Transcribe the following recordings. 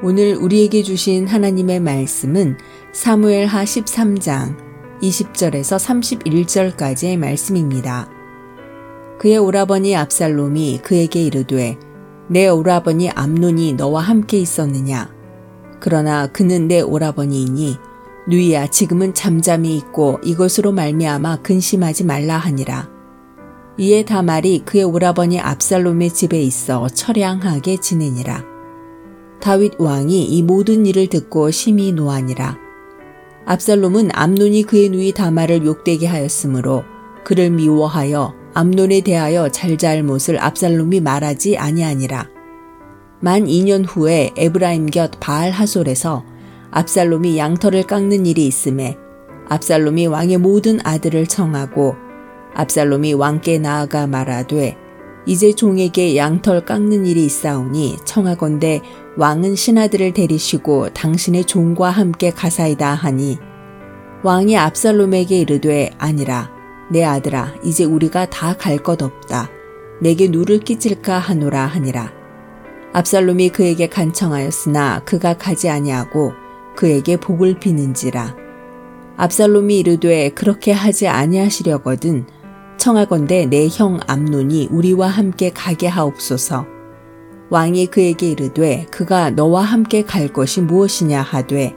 오늘 우리에게 주신 하나님의 말씀은 사무엘 하 13장 20절에서 31절까지의 말씀입니다. 그의 오라버니 압살롬이 그에게 이르되 내 오라버니 암논이 너와 함께 있었느냐? 그러나 그는 내 오라버니이니 누이야 지금은 잠잠히 있고 이것으로 말미암아 근심하지 말라 하니라. 이에 다말이 그의 오라버니 압살롬의 집에 있어 처량하게 지내니라 다윗 왕이 이 모든 일을 듣고 심히 노하니라. 압살롬은 암논이 그의 누이 다말을 욕되게 하였으므로 그를 미워하여 암논에 대하여 잘잘못을 압살롬이 말하지 아니하니라. 만 2년 후에 에브라임 곁 바알 하솔에서 압살롬이 양털을 깎는 일이 있음에 압살롬이 왕의 모든 아들을 청하고 압살롬이 왕께 나아가 말하되 이제 종에게 양털 깎는 일이 있사오니 청하건대 왕은 신하들을 데리시고 당신의 종과 함께 가사이다 하니 왕이 압살롬에게 이르되 아니라 내 아들아 이제 우리가 다 갈 것 없다. 내게 누를 끼칠까 하노라 하니라. 압살롬이 그에게 간청하였으나 그가 가지 아니하고 그에게 복을 비는지라. 압살롬이 이르되 그렇게 하지 아니하시려거든 청하건대 내 형 암논이 우리와 함께 가게 하옵소서 왕이 그에게 이르되 그가 너와 함께 갈 것이 무엇이냐 하되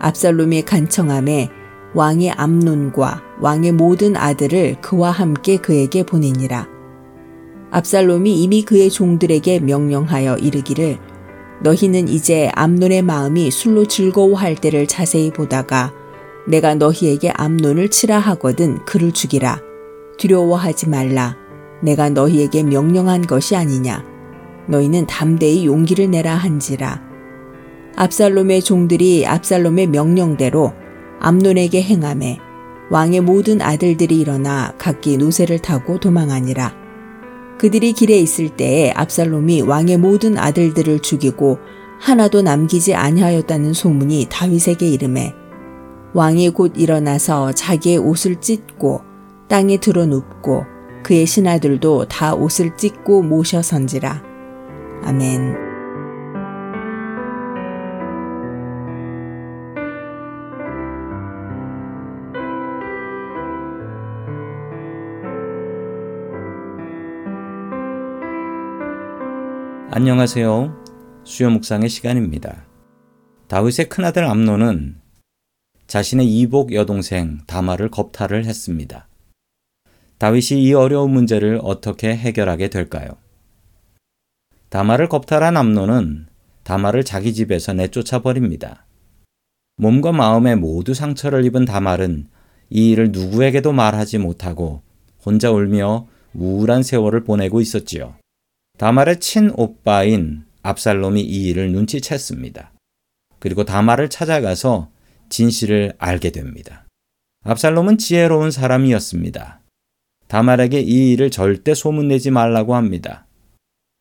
압살롬이 간청함에 왕의 암논과 왕의 모든 아들을 그와 함께 그에게 보내니라. 압살롬이 이미 그의 종들에게 명령하여 이르기를 너희는 이제 암논의 마음이 술로 즐거워할 때를 자세히 보다가 내가 너희에게 암논을 치라 하거든 그를 죽이라. 두려워하지 말라. 내가 너희에게 명령한 것이 아니냐. 너희는 담대히 용기를 내라 한지라. 압살롬의 종들이 압살롬의 명령대로 암논에게 행함에 왕의 모든 아들들이 일어나 각기 노새를 타고 도망하니라. 그들이 길에 있을 때에 압살롬이 왕의 모든 아들들을 죽이고 하나도 남기지 아니하였다는 소문이 다윗에게 이름해 왕이 곧 일어나서 자기의 옷을 찢고 땅에 드러눕고 그의 신하들도 다 옷을 찢고 모셔선지라. 아멘. 안녕하세요. 수요 묵상의 시간입니다. 다윗의 큰아들 암노는 자신의 이복 여동생 다마를 겁탈을 했습니다. 다윗이 이 어려운 문제를 어떻게 해결하게 될까요? 다마를 겁탈한 암노는 다마를 자기 집에서 내쫓아 버립니다. 몸과 마음에 모두 상처를 입은 다말은 이 일을 누구에게도 말하지 못하고 혼자 울며 우울한 세월을 보내고 있었지요. 다말의 친오빠인 압살롬이 이 일을 눈치챘습니다. 그리고 다말을 찾아가서 진실을 알게 됩니다. 압살롬은 지혜로운 사람이었습니다. 다말에게 이 일을 절대 소문내지 말라고 합니다.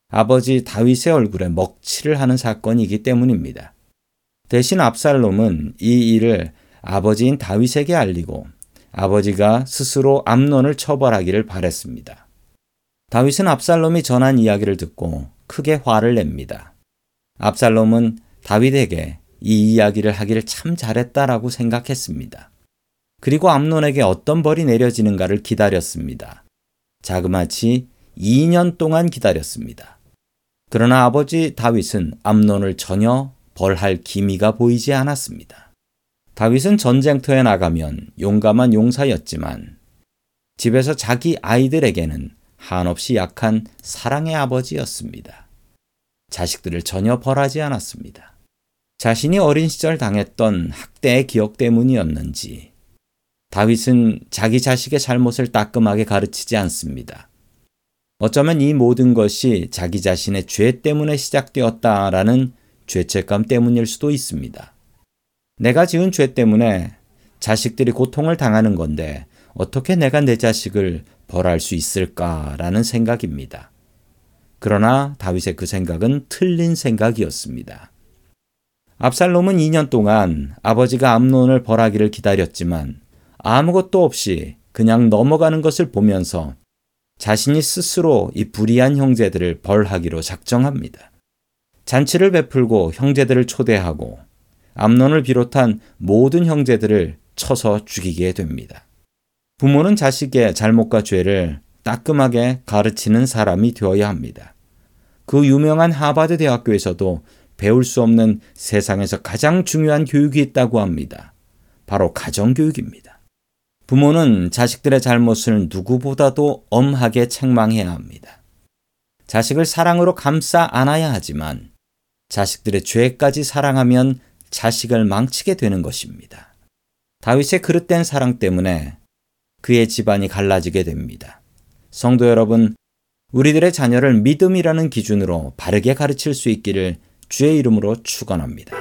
아버지 다윗의 얼굴에 먹칠을 하는 사건이기 때문입니다. 대신 압살롬은 이 일을 아버지인 다윗에게 알리고 아버지가 스스로 암론을 처벌하기를 바랬습니다. 다윗은 압살롬이 전한 이야기를 듣고 크게 화를 냅니다. 압살롬은 다윗에게 이 이야기를 하기를 참 잘했다라고 생각했습니다. 그리고 암론에게 어떤 벌이 내려지는가를 기다렸습니다. 자그마치 2년 동안 기다렸습니다. 그러나 아버지 다윗은 암론을 전혀 벌할 기미가 보이지 않았습니다. 다윗은 전쟁터에 나가면 용감한 용사였지만 집에서 자기 아이들에게는 한없이 약한 사랑의 아버지였습니다. 자식들을 전혀 벌하지 않았습니다. 자신이 어린 시절 당했던 학대의 기억 때문이었는지 다윗은 자기 자식의 잘못을 따끔하게 가르치지 않습니다. 어쩌면 이 모든 것이 자기 자신의 죄 때문에 시작되었다라는 죄책감 때문일 수도 있습니다. 내가 지은 죄 때문에 자식들이 고통을 당하는 건데 어떻게 내가 내 자식을 벌할 수 있을까라는 생각입니다. 그러나 다윗의 그 생각은 틀린 생각이었습니다. 압살롬은 2년 동안 아버지가 암론을 벌하기를 기다렸지만 아무것도 없이 그냥 넘어가는 것을 보면서 자신이 스스로 이 불의한 형제들을 벌하기로 작정합니다. 잔치를 베풀고 형제들을 초대하고 암론을 비롯한 모든 형제들을 쳐서 죽이게 됩니다. 부모는 자식의 잘못과 죄를 따끔하게 가르치는 사람이 되어야 합니다. 그 유명한 하버드 대학교에서도 배울 수 없는 세상에서 가장 중요한 교육이 있다고 합니다. 바로 가정교육입니다. 부모는 자식들의 잘못을 누구보다도 엄하게 책망해야 합니다. 자식을 사랑으로 감싸 안아야 하지만 자식들의 죄까지 사랑하면 자식을 망치게 되는 것입니다. 다윗의 그릇된 사랑 때문에 그의 집안이 갈라지게 됩니다. 성도 여러분, 우리들의 자녀를 믿음이라는 기준으로 바르게 가르칠 수 있기를 주의 이름으로 축원합니다.